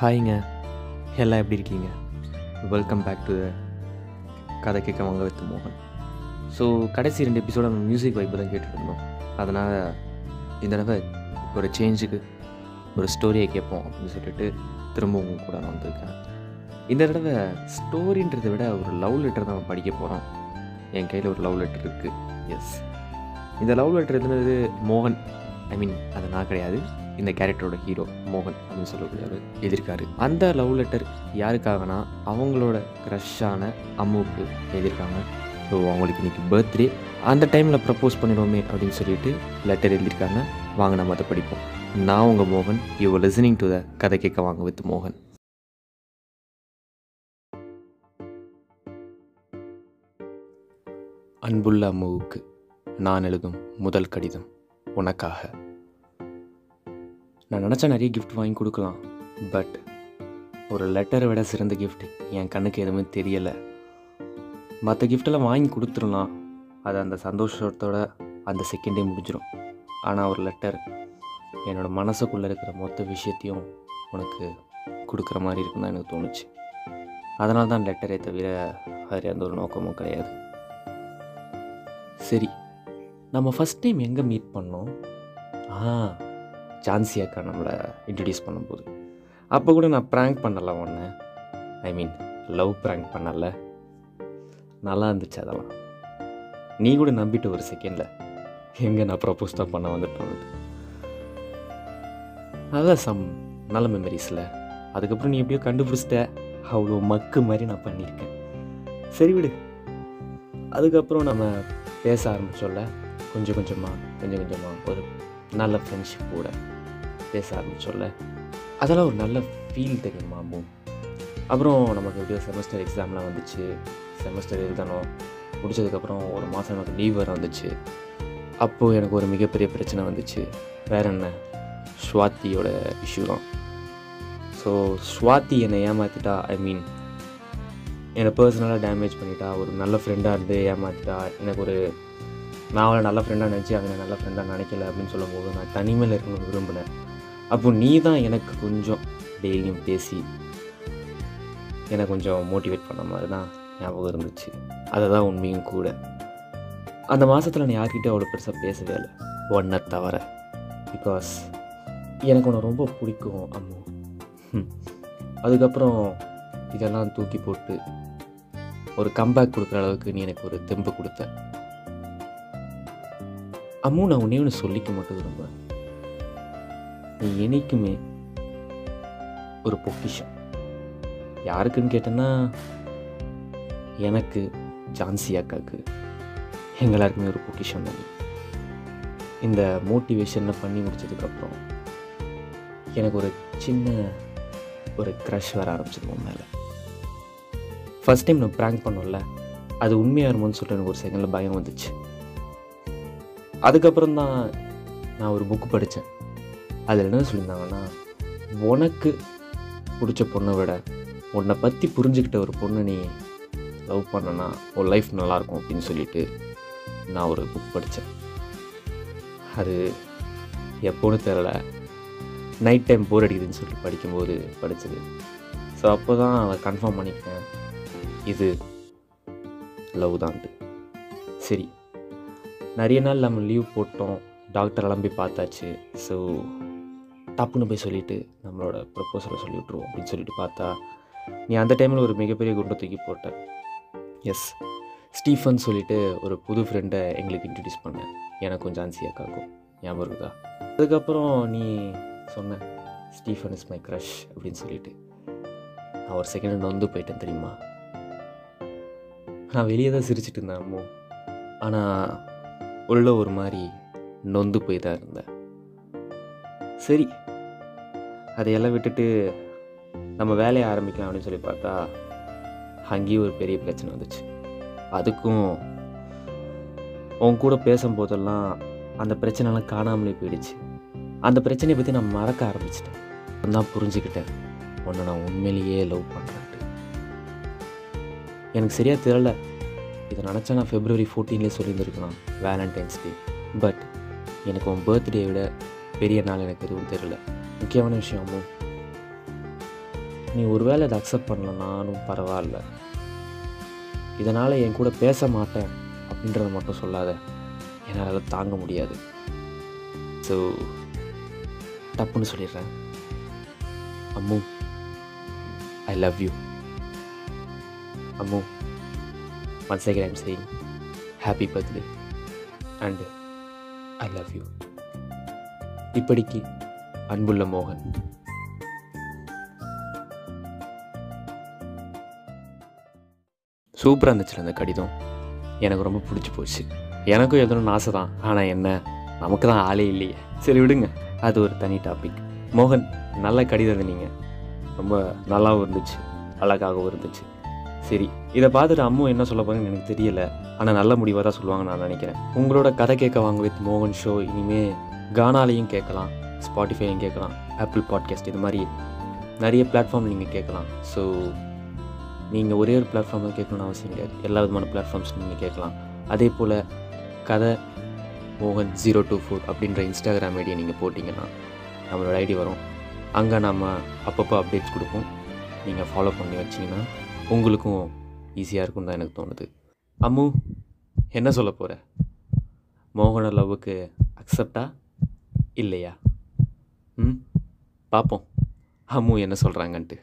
ஹாய்ங்க. எல்லாம் எப்படி இருக்கீங்க? வெல்கம் பேக் டு கதை கேட்க வாங்க வித் மோகன். ஸோ கடைசி ரெண்டு எபிசோட நம்ம மியூசிக் வைப்பு தான் கேட்டுருந்தோம் அதனால் இந்த தடவை ஒரு சேஞ்சுக்கு ஒரு ஸ்டோரியை கேட்போம் அப்படின்னு சொல்லிட்டு திரும்பவும் கூட நான் வந்திருக்கேன். இந்த தடவை ஸ்டோரின்றதை விட ஒரு லவ் லெட்டர் தான் படிக்க போகிறோம் என் கையில் ஒரு லவ் லெட்டர் இருக்குது எஸ் இந்த லவ் லெட்டர் எழுதுனது மோகன். ஐ மீன் அது நான் கிடையாது. இந்த கேரக்டரோட ஹீரோ மோகன் அப்படின்னு சொல்லக்கூடியவர் எழுதியிருக்காரு அந்த லவ் லெட்டர் யாருக்காகனா அவங்களோட க்ரஷ்ஷான அம்முவுக்கு எழுதியிருக்காங்க ஸோ அவங்களுக்கு இன்றைக்கி பர்த்டே அந்த டைமில் ப்ரப்போஸ் பண்ணிடுவோமே அப்படின்னு சொல்லிட்டு லெட்டர் எழுதியிருக்காங்க. வாங்க நம்ம அதை படிப்போம். நான் உங்கள் மோகன் யூ லிசனிங் டு த கதை கேட்க வாங்க வித் மோகன். அன்புள்ள அம்முவுக்கு நான் எழுதும் முதல் கடிதம் உனக்காக. நான் நினச்சா நிறைய கிஃப்ட் வாங்கி கொடுக்கலாம். பட் ஒரு லெட்டரை விட சிறந்த கிஃப்ட் என் கண்ணுக்கு எதுவுமே தெரியலை. மற்ற கிஃப்டெல்லாம் வாங்கி கொடுத்துடலாம். அது அந்த சந்தோஷத்தோட அந்த செகண்டே முடிஞ்சிடும் ஆனால் ஒரு லெட்டர் என்னோடய மனசுக்குள்ளே இருக்கிற மொத்த விஷயத்தையும் உனக்கு கொடுக்குற மாதிரி இருக்குன்னு தான் எனக்கு தோணுச்சு. அதனால தான் லெட்டரே தவிர வேறு எந்த ஒரு நோக்கமும் கிடையாது. சரி நம்ம ஃபஸ்ட் டைம் எங்கே மீட் பண்ணோம்? ஆ ஜான்சி அக்கா நம்மளை இன்ட்ரடியூஸ் பண்ணும்போது. அப்போ கூட நான் ப்ராங்க் பண்ணலை ஒன்று ஐ மீன் லவ் ப்ராங்க் பண்ணலை. நல்லா இருந்துச்சு அதெல்லாம். நீ கூட நம்பிட்டு ஒரு செகண்டில் எங்கே நான் ப்ரப்போஸ் தான் பண்ண வந்துட்டேன் அதான் சம் நல்ல மெமரிஸில் அதுக்கப்புறம் நீ எப்படியோ கண்டுபிடிச்சிட்ட. அவ்வளோ மக்கு மாதிரி நான் பண்ணியிருக்கேன். சரி விடு. அதுக்கப்புறம் நம்ம பேச ஆரம்பிச்சோல்ல கொஞ்சம் கொஞ்சமாக கொஞ்சம் கொஞ்சமாக ஒரு நல்ல ஃப்ரெண்ட்ஷிப் கூட. பேச ஆரம்பித்தோம்ல அதெல்லாம் ஒரு நல்ல ஃபீல் தெரியுமா அம்மு அப்புறம் நமக்கு எப்படியோ செமஸ்டர் எக்ஸாம்லாம் வந்துச்சு. செமஸ்டர் எழுதணும். முடிச்சதுக்கப்புறம் ஒரு மாதம் எனக்கு லீவ் வேறு வந்துச்சு. அப்போது எனக்கு ஒரு மிகப்பெரிய பிரச்சனை வந்துச்சு. வேற என்ன? ஸ்வாத்தியோட இஷ்யூ தான். ஸோ ஸ்வாதி என்னை ஏமாற்றிட்டா ஐ மீன் என்னை பர்சனலாக டேமேஜ் பண்ணிட்டா ஒரு நல்ல ஃப்ரெண்டாக இருந்து ஏமாற்றிட்டா எனக்கு ஒரு நான் அவளை நல்ல ஃப்ரெண்டாக நினச்சி அவனை நல்ல ஃப்ரெண்டாக நினைக்கல அப்படின்னு சொல்லும்போது நான் தனிமையில் இருக்கணும்னு விரும்பினேன். அப்போ நீ தான் எனக்கு கொஞ்சம் டெய்லியும் பேசி என்னை கொஞ்சம் மோட்டிவேட் பண்ண மாதிரி தான் ஞாபகம் இருந்துச்சு. அதை தான் உண்மையும் கூட. அந்த மாதத்தில் நான் யார்கிட்ட அவ்வளோ பெருசாக பேசவே இல்லை. ஒன்றை தவிர. பிகாஸ் எனக்கு உன்னை ரொம்ப பிடிக்கும் அம்மு. அதுக்கப்புறம் இதெல்லாம் தூக்கி போட்டு ஒரு கம்பேக் கொடுக்குற அளவுக்கு நீ எனக்கு ஒரு தெம்பு கொடுத்த. அம்மு நான் உன்னே ஒன்று சொல்லிக்க மட்டும் விரும்புகிறேன் நீ என்னைக்குமே ஒரு பொக்கிஷம். யாருக்குன்னு கேட்டேன்னா எனக்கு ஜான்சி அக்காவுக்கு எங்க எல்லாருக்குமே ஒரு பொக்கிஷம் தான். இந்த மோட்டிவேஷனை பண்ணி முடிச்சதுக்கப்புறம் எனக்கு ஒரு சின்ன ஒரு க்ரஷ் வர ஆரம்பிச்சது மேலே. ஃபஸ்ட் டைம் நான் ப்ராங்க் பண்ணோம்ல அது உண்மையாக இருமோன்னு சொல்லிட்டு எனக்கு ஒரு செகண்டில் பயம் வந்துச்சு. அதுக்கப்புறம் தான் நான் ஒரு புக்கு படித்தேன் அதில் என்ன சொல்லியிருந்தாங்கன்னா உனக்கு பிடிச்ச பொண்ணை விட உன்னை பற்றி புரிஞ்சுக்கிட்ட ஒரு பொண்ணை நீ லவ் பண்ணனா உன் லைஃப் நல்லாயிருக்கும் அப்படின்னு சொல்லிட்டு நான் ஒரு புக் படித்தேன் அது எப்போன்னு தெரில நைட் டைம் போர் அடிக்குதுன்னு சொல்லிட்டு படிக்கும்போது படித்தது ஸோ அப்போ தான் அதை கன்ஃபார்ம் பண்ணிக்கிட்டேன். இது லவ் தான்ட்டு. சரி. நிறைய நாள் நம்ம லீவ் போட்டோம். டாக்டர் எல்லாம் போய் பார்த்தாச்சு. ஸோ டப்புன்னு போய் சொல்லிவிட்டு நம்மளோட ப்ரப்போசலை சொல்லி விட்ருவோம் அப்படின்னு சொல்லிட்டு பார்த்தா நீ அந்த டைமில் ஒரு மிகப்பெரிய குண்டை தூக்கி போட்ட. எஸ் ஸ்டீஃபன் சொல்லிட்டு ஒரு புது ஃப்ரெண்டை எங்களுக்கு இன்ட்ரடியூஸ் பண்ணேன் எனக்கும் ஜான்சி அக்காக்கும் ஞாபகம் இருக்குதா? அதுக்கப்புறம் நீ சொன்ன ஸ்டீஃபன் இஸ் மை க்ரஷ் அப்படின்னு சொல்லிட்டு. நான் ஒரு செகண்ட் நொந்து போயிட்டேன் தெரியுமா? நான் வெளியே தான் சிரிச்சிட்டு இருந்தேன் அம்மோ. ஆனால் உள்ள ஒரு மாதிரி நொந்து போய் தான் இருந்தேன். சரி அதையெல்லாம் விட்டுட்டு நம்ம வேலையை ஆரம்பிக்கலாம் அப்படின்னு சொல்லி பார்த்தா அங்கேயும் ஒரு பெரிய பிரச்சனை வந்துச்சு. அதுக்கும் உன் கூட பேசும்போதெல்லாம் அந்த பிரச்சனைலாம் காணாமலே போயிடுச்சு. அந்த பிரச்சனையை பற்றி நான் மறக்க ஆரம்பிச்சிட்டேன். தான் புரிஞ்சுக்கிட்டேன். உன்னை நான் உண்மையிலேயே லவ் பண்ணுறேன்ட்டு எனக்கு சரியாக தெரியல. இதை நினச்சா நான் ஃபெப்ரவரி ஃபோர்டீன்லேயே சொல்லியிருந்துருக்கணும் வேலண்டைன்ஸ் டே பட் எனக்கு உன் பர்த்டே விட பெரிய நாள் எனக்கு எதுவும் தெரியல. முக்கியமான விஷயமும் நீ ஒருவேளை இதை அக்செப்ட் பண்ணலனாலும் பரவாயில்ல. இதனால் என் கூட பேச மாட்டேன் அப்படின்றத மட்டும் சொல்லாத. என்னால் தாங்க முடியாது. ஸோ டப்புன்னு சொல்லிடுறேன். Ammu I love you Ammu once again I'm saying happy birthday and I love you இப்படிக்கு அன்புள்ள மோகன். சூப்பராக இருந்துச்சு அந்த கடிதம். எனக்கு ரொம்ப பிடிச்சி போச்சு. எனக்கும் எதுவும் ஆசை தான் ஆனால் என்ன நமக்கு தான் ஆளே இல்லையே. சரி விடுங்க. அது ஒரு தனி டாபிக் மோகன் நல்ல கடிதம் நீங்கள் ரொம்ப நல்லாவும் இருந்துச்சு. அழகாகவும் இருந்துச்சு. சரி இதை பார்த்துட்டு அம்மு என்ன சொல்ல போகிறேன்னு எனக்கு தெரியல. ஆனால் நல்ல முடிவாக தான் சொல்லுவாங்க நான் நினைக்கிறேன். உங்களோட கதை கேட்க வாங்க வித் மோகன் ஷோ இனிமே கானாலையும் கேட்கலாம். ஸ்பாட்டிஃபையும் கேட்கலாம். ஆப்பிள் பாட்காஸ்ட் இது மாதிரி நிறைய பிளாட்ஃபார்ம் நீங்கள் கேட்கலாம். ஸோ நீங்கள் ஒரே ஒரு பிளாட்ஃபார்மில் கேட்கணும்னு அவசியம் கிடையாது. எல்லா விதமான பிளாட்ஃபார்ம்ஸ் நீங்கள் கேட்கலாம். அதே போல் கதை மோகன் ஜீரோ டூ ஃபோர் அப்படின்ற இன்ஸ்டாகிராம் ஐடியை நீங்கள் போட்டிங்கன்னா நம்மளோட ஐடி வரும். அங்கே நம்ம அப்பப்போ அப்டேட்ஸ் கொடுப்போம். நீங்கள் ஃபாலோ பண்ணி வச்சிங்கன்னா உங்களுக்கும் ஈஸியாக இருக்கும் தான் எனக்கு தோணுது. அம்மு என்ன சொல்ல போகிற மோகன லவ்வுக்கு அக்செப்டா இல்லையா? ம்? பார்ப்போம் அம்மு என்ன சொல்கிறாங்கன்ட்டு